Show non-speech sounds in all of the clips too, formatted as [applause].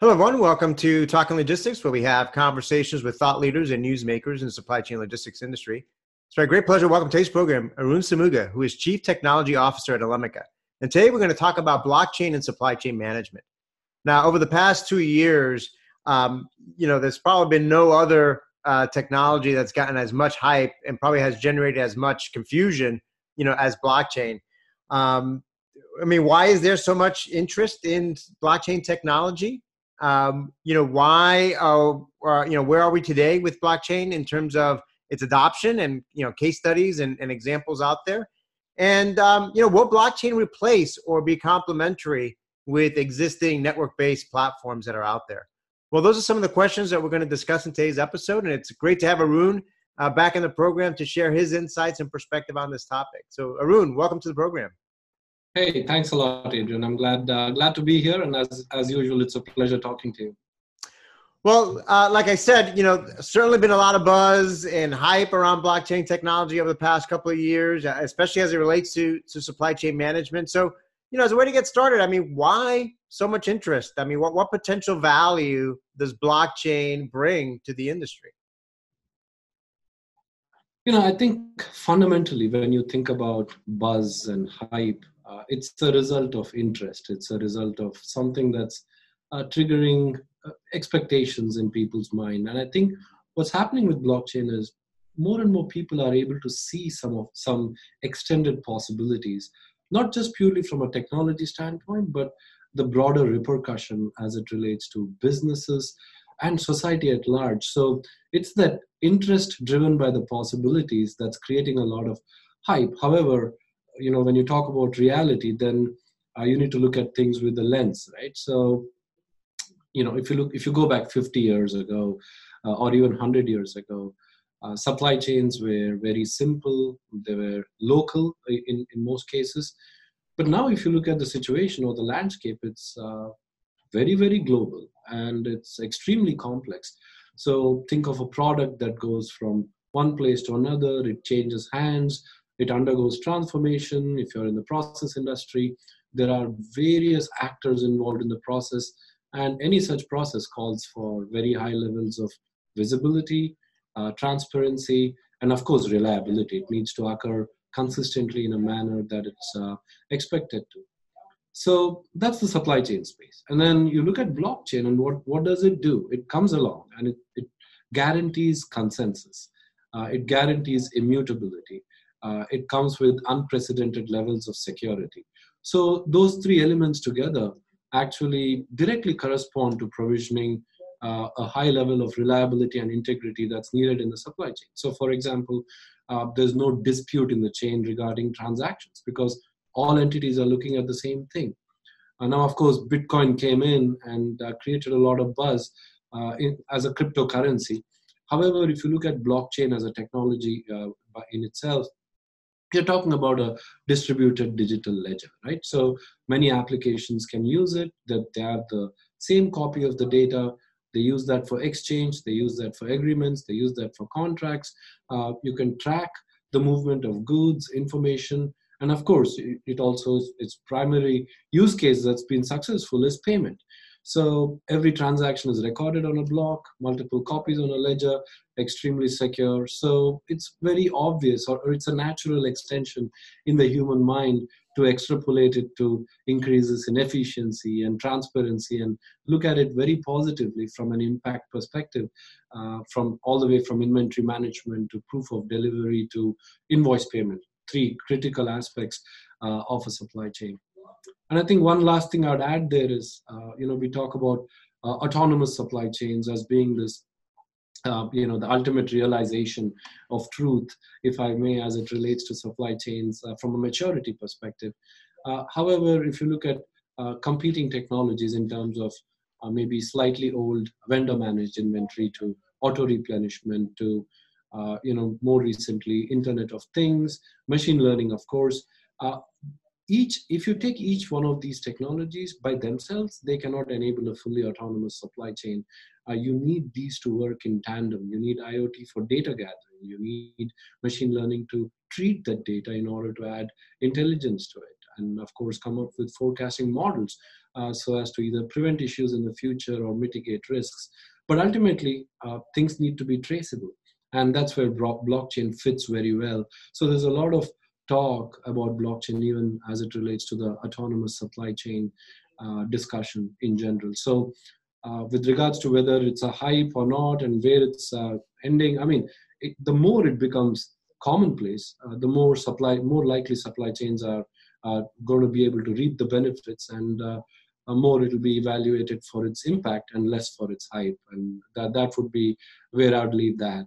Hello, everyone. Welcome to Talking Logistics, where we have conversations with thought leaders and newsmakers in the supply chain logistics industry. It's my great pleasure to welcome today's program Arun Samuga, who is Chief Technology Officer at Elemica. And today we're going to talk about blockchain and supply chain management. Now, over the past two years, um, you know, there's probably been no other uh, technology that's gotten as much hype and probably has generated as much confusion, you know, as blockchain. Um, I mean, why is there so much interest in blockchain technology? Um, you know why uh, uh, you know where are we today with blockchain in terms of its adoption and you know case studies and, and examples out there? And um, you know will blockchain replace or be complementary with existing network-based platforms that are out there? Well those are some of the questions that we're going to discuss in today's episode and it's great to have arun uh, back in the program to share his insights and perspective on this topic. So arun welcome to the program Hey, thanks a lot, Adrian. I'm glad uh, glad to be here, and as as usual, it's a pleasure talking to you. Well, uh, like I said, you know, certainly been a lot of buzz and hype around blockchain technology over the past couple of years, uh, especially as it relates to to supply chain management. So, you know, as a way to get started, I mean, why so much interest? I mean, what what potential value does blockchain bring to the industry? You know, I think fundamentally, when you think about buzz and hype, uh, it's a result of interest. It's a result of something that's uh, triggering uh, expectations in people's mind. And i think what's happening with blockchain is more and more people are able to see some of some extended possibilities not just purely from a technology standpoint but the broader repercussion as it relates to businesses and society at large. So it's that interest driven by the possibilities that's creating a lot of hype. However you know when you talk about reality then uh, you need to look at things with the lens right? So you know if you look if you go back 50 years ago uh, or even 100 years ago uh, supply chains were very simple they were local in, in most cases. But now if you look at the situation or the landscape it's uh, very very global and it's extremely complex. So think of a product that goes from one place to another it changes hands it undergoes transformation if you're in the process industry. There are various actors involved in the process and any such process calls for very high levels of visibility uh, transparency and of course reliability. It needs to occur consistently in a manner that it's uh, expected to. So that's the supply chain space. And then you look at blockchain and what, what does it do? It comes along and it, it guarantees consensus. Uh, it guarantees immutability uh, it comes with unprecedented levels of security. So those three elements together actually directly correspond to provisioning uh, a high level of reliability and integrity that's needed in the supply chain. So, for example, uh, there's no dispute in the chain regarding transactions because all entities are looking at the same thing. Uh, now, of course, Bitcoin came in and uh, created a lot of buzz uh, in, as a cryptocurrency. However, if you look at blockchain as a technology uh, in itself, you're talking about a distributed digital ledger, right? So many applications can use it, that they have the same copy of the data. They use that for exchange, they use that for agreements, they use that for contracts. Uh, you can track the movement of goods, information, and of course, it also its primary use case that's been successful is payment. So every transaction is recorded on a block, multiple copies on a ledger, extremely secure. So it's very obvious, or, or, it's a natural extension in the human mind to extrapolate it to increases in efficiency and transparency and look at it very positively from an impact perspective, uh, from all the way from inventory management to proof of delivery to invoice payment. Three critical aspects uh, of a supply chain. And I think one last thing I'd add there is, uh, you know, we talk about uh, autonomous supply chains as being this, uh, you know, the ultimate realization of truth, if I may, as it relates to supply chains uh, from a maturity perspective. Uh, however, if you look at uh, competing technologies in terms of maybe slightly old vendor managed inventory to auto replenishment to you know more recently internet of things machine learning of course uh, each if you take each one of these technologies by themselves they cannot enable a fully autonomous supply chain uh, you need these to work in tandem you need iot for data gathering you need machine learning to treat that data in order to add intelligence to it and of course come up with forecasting models uh, so as to either prevent issues in the future or mitigate risks. But ultimately, uh, things need to be traceable. And that's where blockchain fits very well. So there's a lot of talk about blockchain, even as it relates to the autonomous supply chain uh, discussion in general. So, uh, with regards to whether it's a hype or not and where it's uh, ending, I mean, it, the more it becomes commonplace, uh, the more supply, more likely supply chains are going to be able to reap the benefits, and uh, more it will be evaluated for its impact and less for its hype. And that that would be where I'd leave that.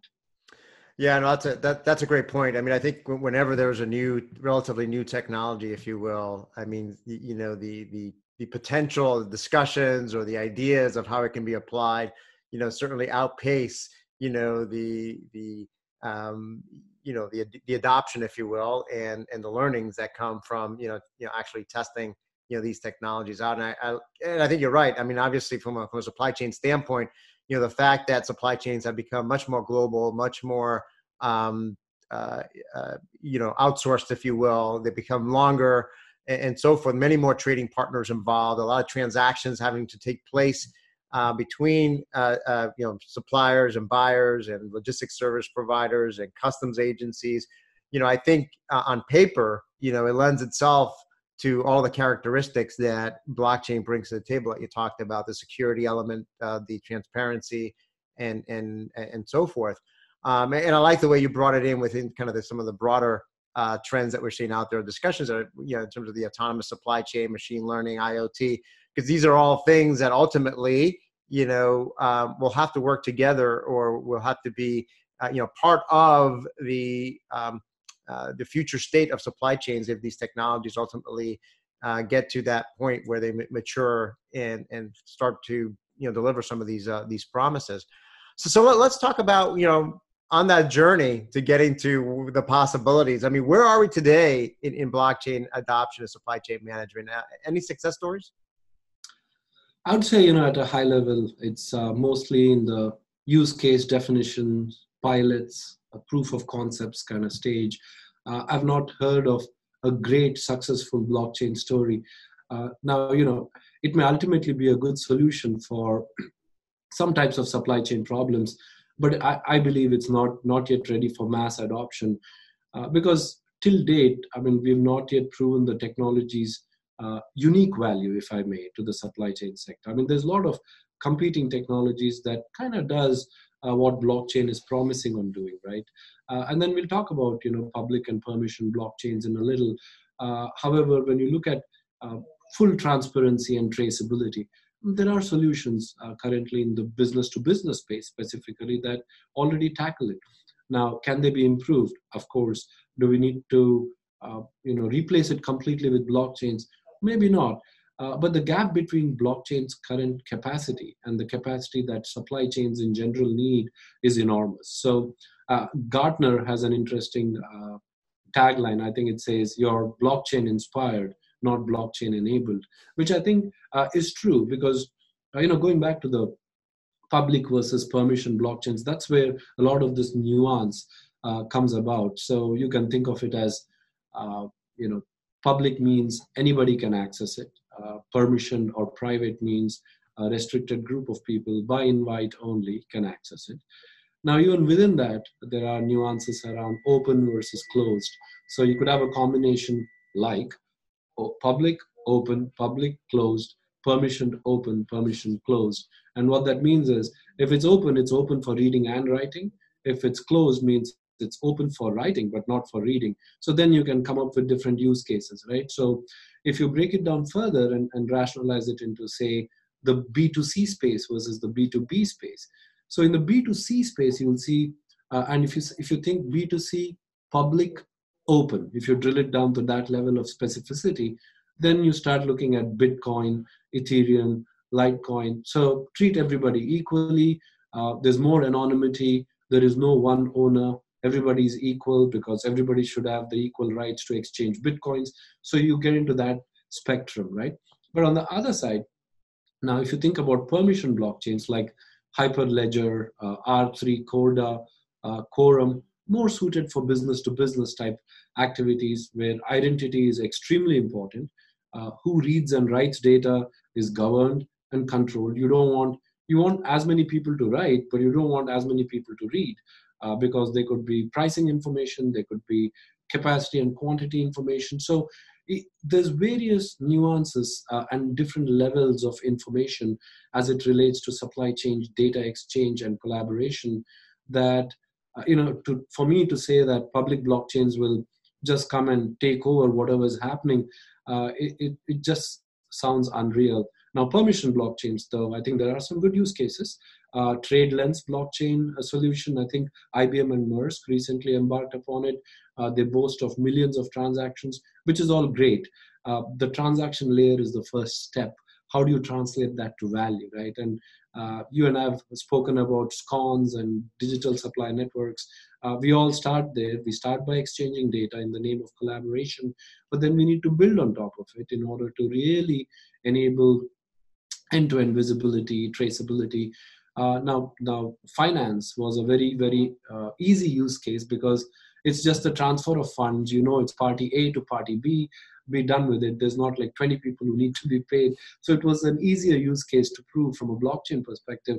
Yeah, no, that's a that, that's a great point. I mean, I think whenever there's a new, relatively new technology, if you will, I mean, you know, the the the potential discussions or the ideas of how it can be applied, you know, certainly outpace, you know, the the um, you know the the adoption, if you will, and and the learnings that come from you know you know actually testing you know these technologies out. And I, I and I think you're right. I mean, obviously from a, from a supply chain standpoint, you know the fact that supply chains have become much more global, much more um, uh, uh, you know outsourced, if you will. They become longer and, and, so forth. Many more trading partners involved. A lot of transactions having to take place uh, between uh, uh, you know suppliers and buyers and logistics service providers and customs agencies. You know, I think uh, on paper, you know, it lends itself to all the characteristics that blockchain brings to the table that you talked about the security element uh, the transparency and and and so forth. Um, and i like the way you brought it in within kind of the, some of the broader uh, trends that we're seeing out there. Discussions are you know in terms of the autonomous supply chain machine learning iot because these are all things that ultimately you know um, will have to work together or will have to be uh, you know part of the um, uh, the future state of supply chains if these technologies ultimately uh, get to that point where they mature and and start to you know deliver some of these uh, these promises. So so let, us talk about you know on that journey to getting to the possibilities. I mean, where are we today in, in blockchain adoption and supply chain management? Uh, any success stories? I would say you know at a high level, it's uh, mostly in the use case definitions, pilots, a proof of concepts kind of stage. Uh, I've not heard of a great successful blockchain story. Uh, now, you know, it may ultimately be a good solution for [clears throat] some types of supply chain problems, but I, I believe it's not not yet ready for mass adoption uh, because till date, I mean, we've not yet proven the technology's uh, unique value, if I may, to the supply chain sector. I mean, there's a lot of competing technologies that kind of does uh, what blockchain is promising on doing, right? Uh, and then we'll talk about you know public and permission blockchains in a little. Uh, however, when you look at uh, full transparency and traceability, there are solutions uh, currently in the business to business space specifically that already tackle it. Now, can they be improved? Of course. Do we need to uh, you know replace it completely with blockchains? Maybe not. Uh, but the gap between blockchain's current capacity and the capacity that supply chains in general need is enormous. So uh, Gartner has an interesting uh, tagline. I think it says, "You're blockchain inspired, not blockchain enabled," which I think uh, is true because uh, you know going back to the public versus permission blockchains, that's where a lot of this nuance comes about. So you can think of it as you know public means anybody can access it uh, Uh, permission or private means a restricted group of people by invite only can access it. Now, even within that, there are nuances around open versus closed. So you could have a combination like public, open, public, closed, permission, open, permission, closed. And what that means is if it's open, it's open for reading and writing. If it's closed, means it's open for writing but not for reading so then you can come up with different use cases right so if you break it down further and, and rationalize it into say the b2c space versus the b2b space. So in the b2c space you'll see uh, and if you if you think b2c public open if you drill it down to that level of specificity then you start looking at bitcoin ethereum litecoin. So treat everybody equally. Uh, there's more anonymity. There is no one owner everybody is equal because everybody should have the equal rights to exchange bitcoins. So you get into that spectrum right? But on the other side now if you think about permission blockchains like hyperledger uh, r3 corda uh, quorum more suited for business to business type activities where identity is extremely important uh, who reads and writes data is governed and controlled. You don't want you want as many people to write, but you don't want as many people to read uh, because they could be pricing information, they could be capacity and quantity information. So it, there's various nuances uh, and different levels of information as it relates to supply chain data exchange and collaboration that uh, you know to, for me to say that public blockchains will just come and take over whatever is happening uh, it, it, it just sounds unreal now permission blockchains though i think there are some good use cases uh, TradeLens blockchain solution. I think IBM and Maersk recently embarked upon it. Uh, they boast of millions of transactions, which is all great. Uh, the transaction layer is the first step. How do you translate that to value, right? And uh, you and I have spoken about SCONs and digital supply networks. Uh, we all start there. We start by exchanging data in the name of collaboration, but then we need to build on top of it in order to really enable end-to-end visibility, traceability, uh, now, now finance was a very very uh, easy use case because it's just the transfer of funds. You know, it's party A to party B. Be done with it. There's not like 20 people who need to be paid. So it was an easier use case to prove from a blockchain perspective.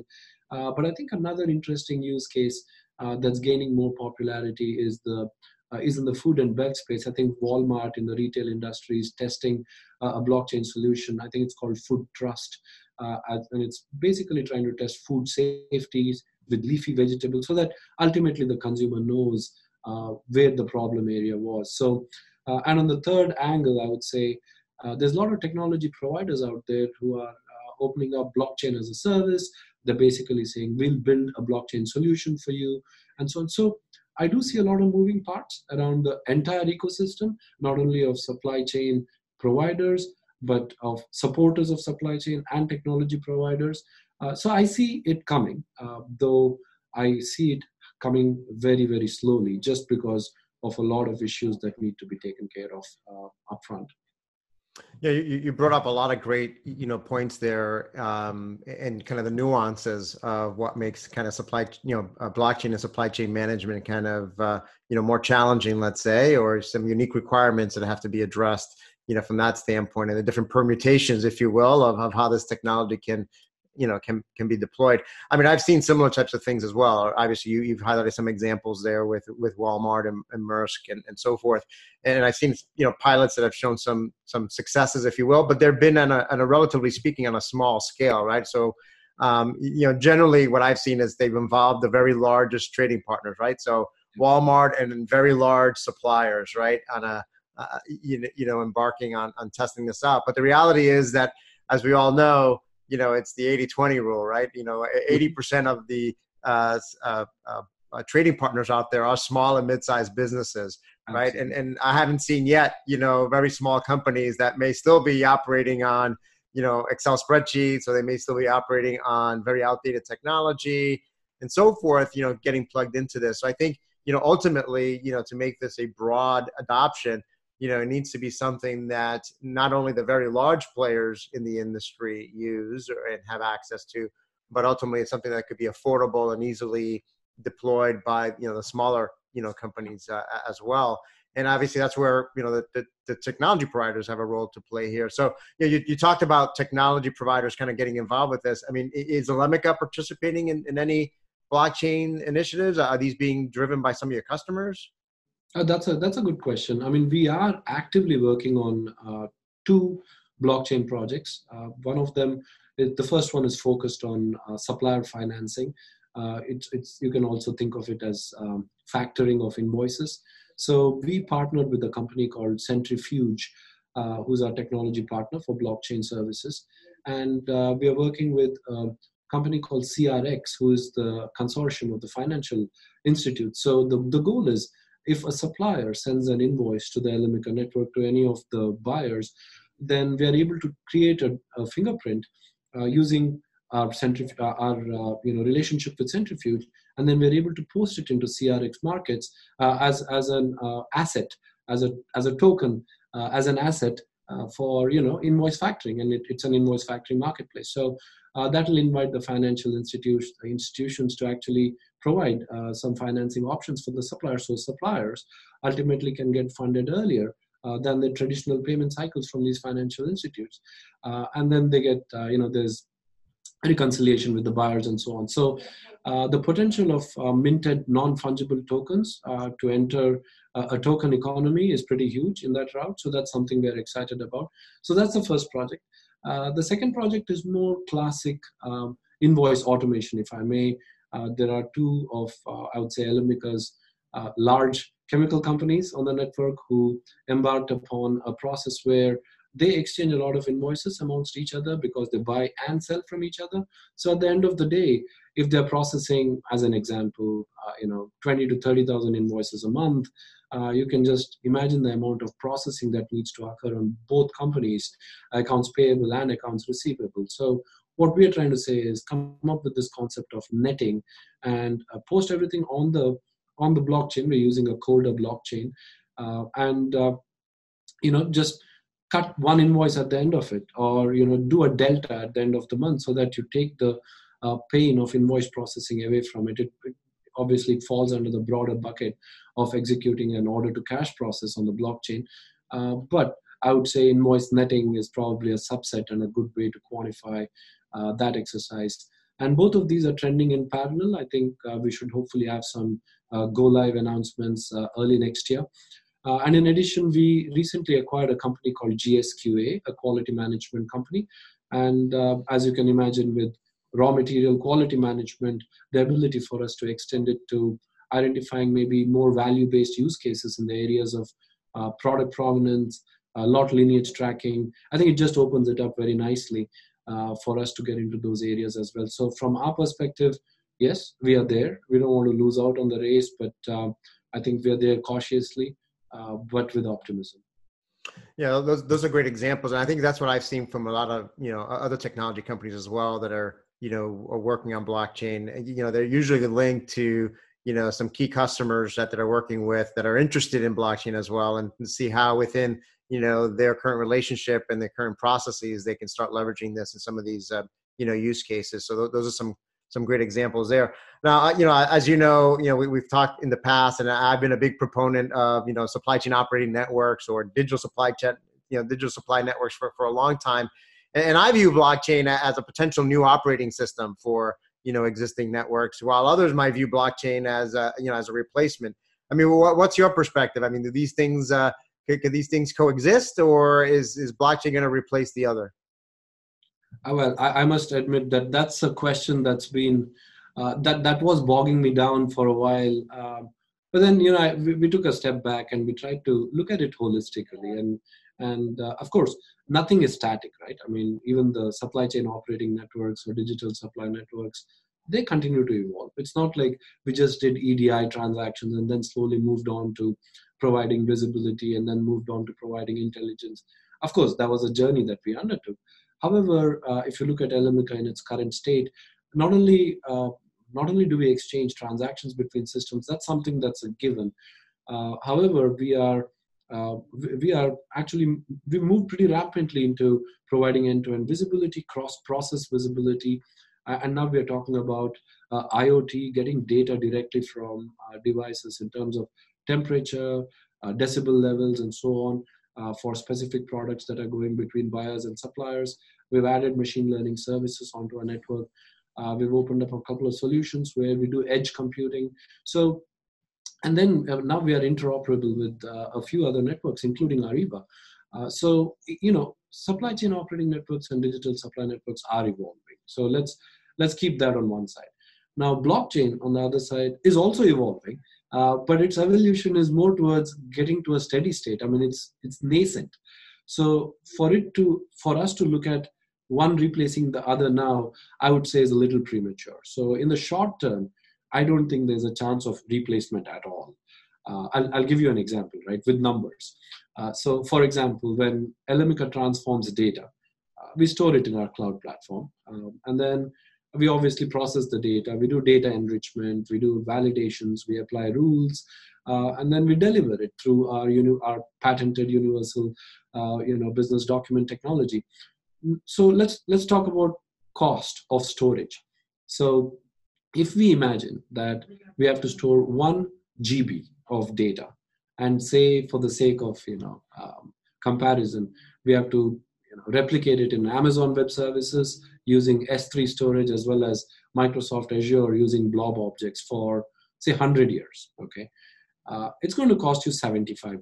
Uh, but I think another interesting use case uh, that's gaining more popularity is the uh, is in the food and bev space. I think Walmart in the retail industry is testing uh, a blockchain solution. I think it's called Food Trust, uh, and it's basically trying to test food safeties with leafy vegetables so that ultimately the consumer knows uh, where the problem area was. So, uh, and on the third angle, I would say uh, there's a lot of technology providers out there who are uh, opening up blockchain as a service. They're basically saying, we'll build a blockchain solution for you, and so on. So, I do see a lot of moving parts around the entire ecosystem, not only of supply chain providers, but of supporters of supply chain and technology providers. Uh, so I see it coming, uh, though I see it coming very, very slowly just because of a lot of issues that need to be taken care of uh, upfront. Yeah, you, you brought up a lot of great, you know, points there, um, and kind of the nuances of what makes kind of supply, you know, blockchain and supply chain management kind of, uh, you know, more challenging, let's say, or some unique requirements that have to be addressed you know from that standpoint and the different permutations if you will of, of how this technology can you know can can be deployed. I mean i've seen similar types of things as well. Obviously you, you've highlighted some examples there with with walmart and, and maersk and, and so forth. And i've seen you know pilots that have shown some some successes if you will but they've been on a, on a relatively speaking on a small scale right? So um, you know generally what i've seen is they've involved the very largest trading partners right? So walmart and very large suppliers right on a uh, you, you know embarking on on testing this out. But the reality is that as we all know you know it's the 80-20 rule right? You know 80% of the uh, uh, uh, uh, trading partners out there are small and mid-sized businesses right? And and i haven't seen yet you know very small companies that may still be operating on you know excel spreadsheets or they may still be operating on very outdated technology and so forth you know getting plugged into this. So i think you know ultimately you know to make this a broad adoption you know, it needs to be something that not only the very large players in the industry use and have access to, but ultimately it's something that could be affordable and easily deployed by you know the smaller you know companies uh, as well. And obviously that's where you know the, the, the, technology providers have a role to play here. So you, know, you, you talked about technology providers kind of getting involved with this. I mean, is Elemica participating in, in any blockchain initiatives? Are these being driven by some of your customers? Uh, that's a that's a good question. I mean, we are actively working on uh, two blockchain projects. Uh, one of them, the first one is focused on uh, supplier financing. Uh, it's it's you can also think of it as um, factoring of invoices. So we partnered with a company called Centrifuge, uh, who's our technology partner for blockchain services, and we are working with. a company called CRX, who is the consortium of the financial institute. So the, the goal is if a supplier sends an invoice to the Elemica network to any of the buyers, then we are able to create a, a fingerprint uh, using our, centrif- uh, our uh, you know relationship with Centrifuge, and then we're able to post it into CRX markets uh, as as an uh, asset, as a as a token, uh, as an asset for you know invoice factoring, and it, it's an invoice factoring marketplace. So that will invite the financial institutions institutions to actually provide uh, some financing options for the suppliers so suppliers ultimately can get funded earlier uh, than the traditional payment cycles from these financial institutes. Uh, and then they get, uh, you know, there's reconciliation with the buyers and so on. So uh, the potential of uh, minted non-fungible tokens uh, to enter a token economy is pretty huge in that route. So that's something we're excited about. So that's the first project. Uh, the second project is more classic um, invoice automation, if I may. Uh, there are two of, uh, I would say, Elemica's large chemical companies on the network who embarked upon a process where they exchange a lot of invoices amongst each other because they buy and sell from each other so at the end of the day if they're processing as an example uh, you know 20 to 30000 invoices a month uh, you can just imagine the amount of processing that needs to occur on both companies accounts payable and accounts receivable so what we are trying to say is come up with this concept of netting and uh, post everything on the on the blockchain. We're using a Corda blockchain, uh, and uh, you know just cut one invoice at the end of it, or you know do a delta at the end of the month, so that you take the uh, pain of invoice processing away from it. It, it obviously falls under the broader bucket of executing an order to cash process on the blockchain, uh, but I would say invoice netting is probably a subset and a good way to quantify uh, that exercise. And both of these are trending in parallel. I think uh, we should hopefully have some uh, go live announcements uh, early next year. Uh, and in addition, we recently acquired a company called GSQA, a quality management company. And as you can imagine, with raw material quality management, the ability for us to extend it to identifying maybe more value based use cases in the areas of uh, product provenance, uh, lot lineage tracking. I think it just opens it up very nicely uh, for us to get into those areas as well. So, from our perspective, yes, we are there. We don't want to lose out on the race, but um, I think we are there cautiously, uh, but with optimism. Yeah, those those are great examples, and I think that's what I've seen from a lot of you know other technology companies as well that are you know are working on blockchain. You know, they're usually linked to you know some key customers that, that are working with that are interested in blockchain as well, and see how within you know their current relationship and their current processes they can start leveraging this in some of these uh, you know use cases. So th- those are some some great examples there. Now, you know, as you know, you know, we, have talked in the past, and I've been a big proponent of you know supply chain operating networks or digital supply chain, you know, digital supply networks for for a long time, and I view blockchain as a potential new operating system for you know existing networks, while others might view blockchain as a you know as a replacement. I mean, what, what's your perspective? I mean, do these things uh, could, could these things coexist, or is is blockchain going to replace the other? Uh, well, I, I, must admit that that's a question that's been uh, that that was bogging me down for a while. Uh, but then you know I, we, we, took a step back and we tried to look at it holistically and and uh, of course nothing is static right? I mean even the supply chain operating networks or digital supply networks they continue to evolve. It's not like we just did edi transactions and then slowly moved on to providing visibility and then moved on to providing intelligence. Of course that was a journey that we undertook However, uh, if you look at Elemica in its current state, not only uh, not only do we exchange transactions between systems, that's something that's a given. Uh, however, we are uh, we are actually we move pretty rapidly into providing end-to-end visibility, cross-process visibility, and now we are talking about uh, IoT getting data directly from uh, devices in terms of temperature, decibel levels, and so on. Uh, for specific products that are going between buyers and suppliers. We've added machine learning services onto our network. Uh, we've opened up a couple of solutions where we do edge computing. So, and then uh, now we are interoperable with uh, a few other networks, including Ariba. Uh, so, you know, supply chain operating networks and digital supply networks are evolving. So let's let's keep that on one side. Now, blockchain on the other side is also evolving, uh, but its evolution is more towards getting to a steady state. I mean, it's it's nascent. So for it to for us to look at one replacing the other now, I would say is a little premature. So in the short term, I don't think there's a chance of replacement at all. Uh, I'll, I'll, give you an example, right, with numbers. Uh, so for example, when Elemica transforms data, uh, we store it in our cloud platform. Um, and then we obviously process the data. We do data enrichment, we do validations, we apply rules, uh, and then we deliver it through our, you know, our patented universal uh, you know, business document technology so let's let's talk about cost of storage so if we imagine that we have to store 1 gb of data and say for the sake of you know um, comparison, we have to you know, replicate it in Amazon Web Services using S3 storage as well as Microsoft Azure using blob objects for say 100 years. Okay, uh, it's going to cost you $75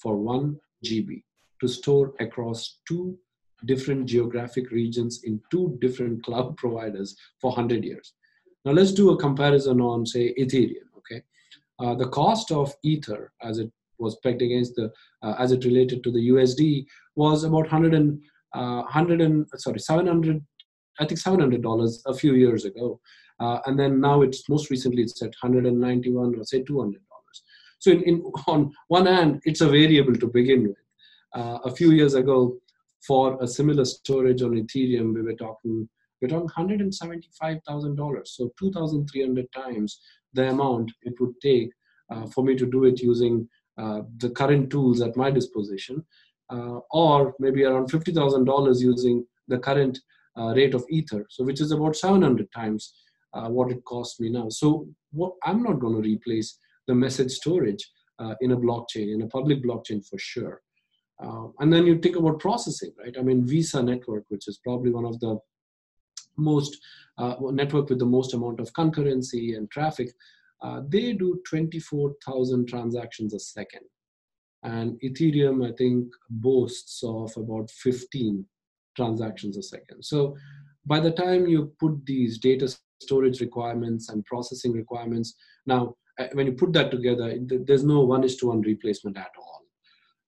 for one GB to store across two different geographic regions in two different cloud [laughs] providers for 100 years. Now let's do a comparison on say Ethereum. Okay, uh, the cost of Ether as it was pegged against the uh, as it related to the USD was about 100 and uh, 100 and sorry 700 I think 700 dollars a few years ago, uh, and then now it's most recently it's at 191 or say 200 dollars. So in, in, on one hand, it's a variable to begin with. Uh, a few years ago, for a similar storage on Ethereum, we were talking we're talking $175,000, so 2,300 times the amount it would take uh, for me to do it using uh, the current tools at my disposition, uh, or maybe around $50,000 using the current uh, rate of Ether, so which is about 700 times uh, what it costs me now. So what, I'm not going to replace the message storage uh, in a blockchain, in a public blockchain for sure. And then you think about processing, right? I mean, Visa network, which is probably one of the most uh, network with the most amount of concurrency and traffic, uh, they do 24,000 transactions a second. And Ethereum, I think, boasts of about 15 transactions a second. So by the time you put these data storage requirements and processing requirements, now uh, when you put that together, there's no one is to one replacement at all.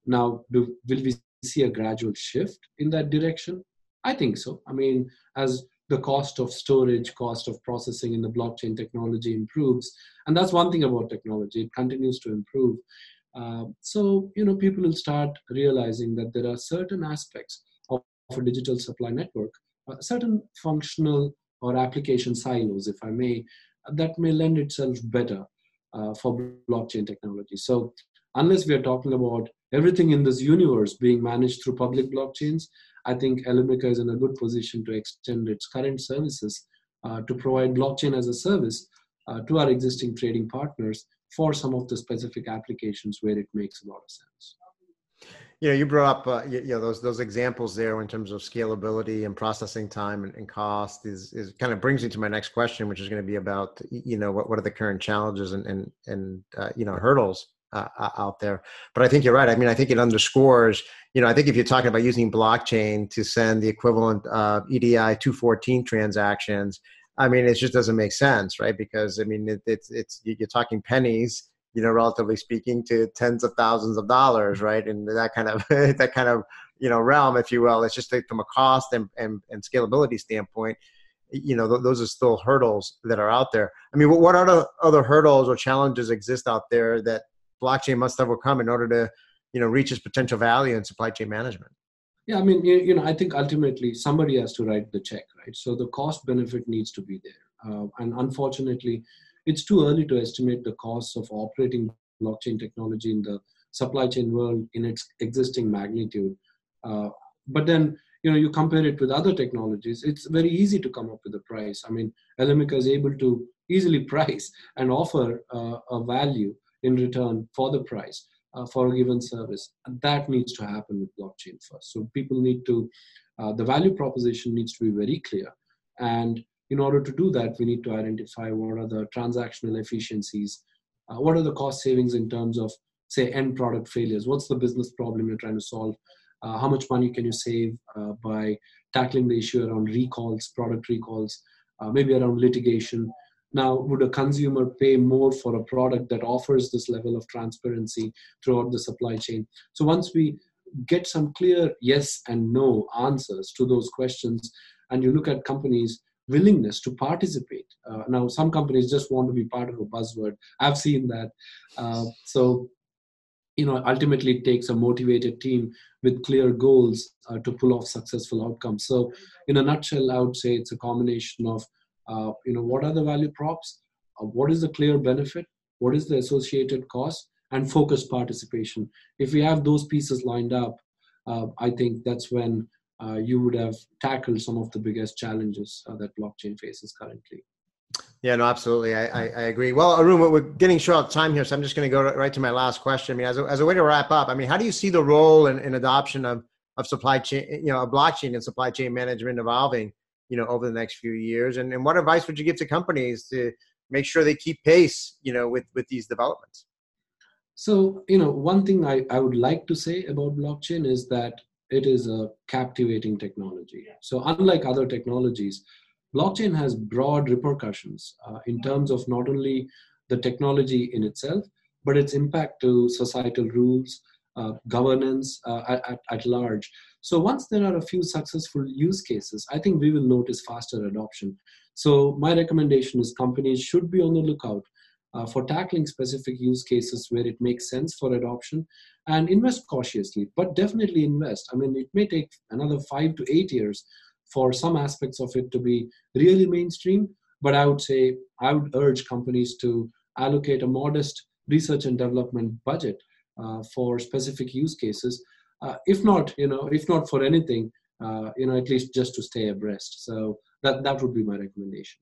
Now, do, will we see a gradual shift in that direction? I think so. I mean, as the cost of storage, cost of processing in the blockchain technology improves. And that's one thing about technology, it continues to improve. Uh, so, you know, people will start realizing that there are certain aspects of, of a digital supply network, uh, certain functional or application silos, if I may, that may lend itself better uh, for blockchain technology. So, unless we are talking about everything in this universe being managed through public blockchains, I think Elemica is in a good position to extend its current services uh, to provide blockchain as a service uh, to our existing trading partners for some of the specific applications where it makes a lot of sense. You you brought up uh, you, you, know those those examples there in terms of scalability and processing time and, and, cost is is kind of brings me to my next question, which is going to be about you know what what are the current challenges and and and uh, you know hurdles uh, out there. But I think you're right. I mean, I think it underscores, you know, I think if you're talking about using blockchain to send the equivalent of EDI 214 transactions, I mean, it just doesn't make sense, right? Because I mean, it, it's it's you're talking pennies, you know, relatively speaking, to tens of thousands of dollars, right? And that kind of [laughs] that kind of you know realm, if you will. It's just from a cost and and, and scalability standpoint you know th- those are still hurdles that are out there i mean what, what other other hurdles or challenges exist out there that blockchain must overcome in order to you know reach its potential value in supply chain management. Yeah i mean you know i think ultimately somebody has to write the check right? So the cost benefit needs to be there. Uh, and unfortunately it's too early to estimate the costs of operating blockchain technology in the supply chain world in its existing magnitude. Uh, but then you know you compare it with other technologies it's very easy to come up with a price. I mean Elemica is able to easily [laughs] price and offer uh, a value in return for the price uh, for a given service. And that needs to happen with blockchain first. So people need to, uh, the value proposition needs to be very clear. And in order to do that, we need to identify what are the transactional efficiencies, uh, what are the cost savings in terms of, say, end product failures. What's the business problem you're trying to solve? Uh, how much money can you save uh, by tackling the issue around recalls, product recalls, uh, maybe around litigation? Now, would a consumer pay more for a product that offers this level of transparency throughout the supply chain? So, once we get some clear yes and no answers to those questions, and you look at companies' willingness to participate. Uh, now, some companies just want to be part of a buzzword. I've seen that. Uh, so, you know, ultimately it takes a motivated team with clear goals uh, to pull off successful outcomes. So, in a nutshell, I would say it's a combination of uh, you know what are the value props uh, what is the clear benefit what is the associated cost and focused participation if we have those pieces lined up uh, i think that's when uh, you would have tackled some of the biggest challenges uh, that blockchain faces currently Yeah, no, absolutely. I, I, I, agree. Well, Arun, we're getting short of time here, so I'm just going to go right to my last question. I mean, as a, as a way to wrap up, I mean, how do you see the role and, adoption of, of supply chain, you know, blockchain and supply chain management evolving, you know, over the next few years? And, and what advice would you give to companies to make sure they keep pace, you know, with, with these developments? So, you know, one thing I, I would like to say about blockchain is that it is a captivating technology. So, unlike other technologies, blockchain has broad repercussions uh, in terms of not only the technology in itself, but its impact to societal rules, governance uh, at, at large. So once there are a few successful use cases, I think we will notice faster adoption. So my recommendation is companies should be on the lookout uh, for tackling specific use cases where it makes sense for adoption and invest cautiously, but definitely invest. I mean, it may take another five to eight years for some aspects of it to be really mainstream. But I would say I would urge companies to allocate a modest research and development budget uh, for specific use cases. Uh, if not, you know, if not for anything, uh, you know, at least just to stay abreast. So that that would be my recommendation.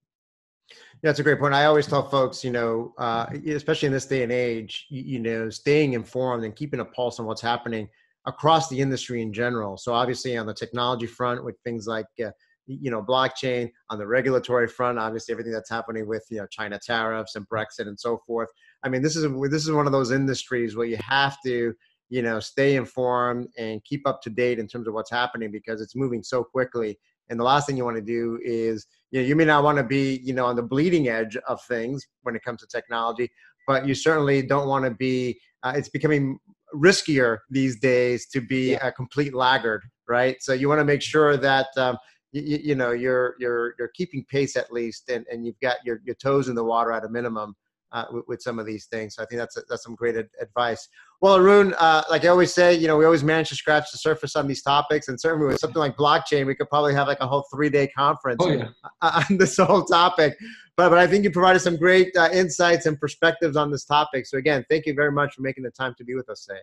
Yeah, that's a great point. I always tell folks, you know, uh, especially in this day and age, you, you, know, staying informed and keeping a pulse on what's happening across the industry in general. So obviously on the technology front with things like uh, you know blockchain on the regulatory front obviously everything that's happening with you know china tariffs and brexit and so forth i mean this is this is one of those industries where you have to you know stay informed and keep up to date in terms of what's happening because it's moving so quickly and the last thing you want to do is you know you may not want to be you know on the bleeding edge of things when it comes to technology but you certainly don't want to be uh, it's becoming riskier these days to be yeah. a complete laggard, right? So you want to make sure that um, you, you, know you're you're you're keeping pace at least, and, and you've got your, your toes in the water at a minimum uh, with, with, some of these things. So I think that's a, that's some great ad- advice. Well, Arun, uh, like I always say, you know, we always manage to scratch the surface on these topics, and certainly with something like blockchain, we could probably have like a whole three day conference oh, yeah. [laughs] on this whole topic. But but I think you provided some great uh, insights and perspectives on this topic. So again, thank you very much for making the time to be with us today.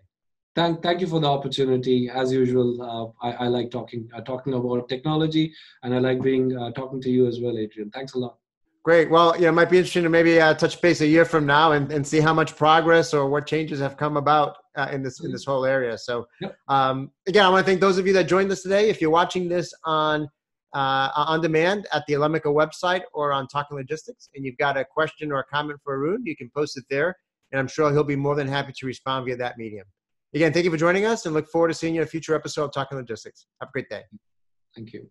Thank, thank you for the opportunity. As usual, uh, I, I, like talking uh, talking about technology, and I like being uh, talking to you as well, Adrian. Thanks a lot. Great. Well, you know, it might be interesting to maybe uh, touch base a year from now and, and see how much progress or what changes have come about uh, in this in this whole area. So, um, again, I want to thank those of you that joined us today. If you're watching this on uh, on demand at the Elemica website or on Talking Logistics, and you've got a question or a comment for Arun, you can post it there, and I'm sure he'll be more than happy to respond via that medium. Again, thank you for joining us, and look forward to seeing you in a future episode of Talking Logistics. Have a great day. Thank you.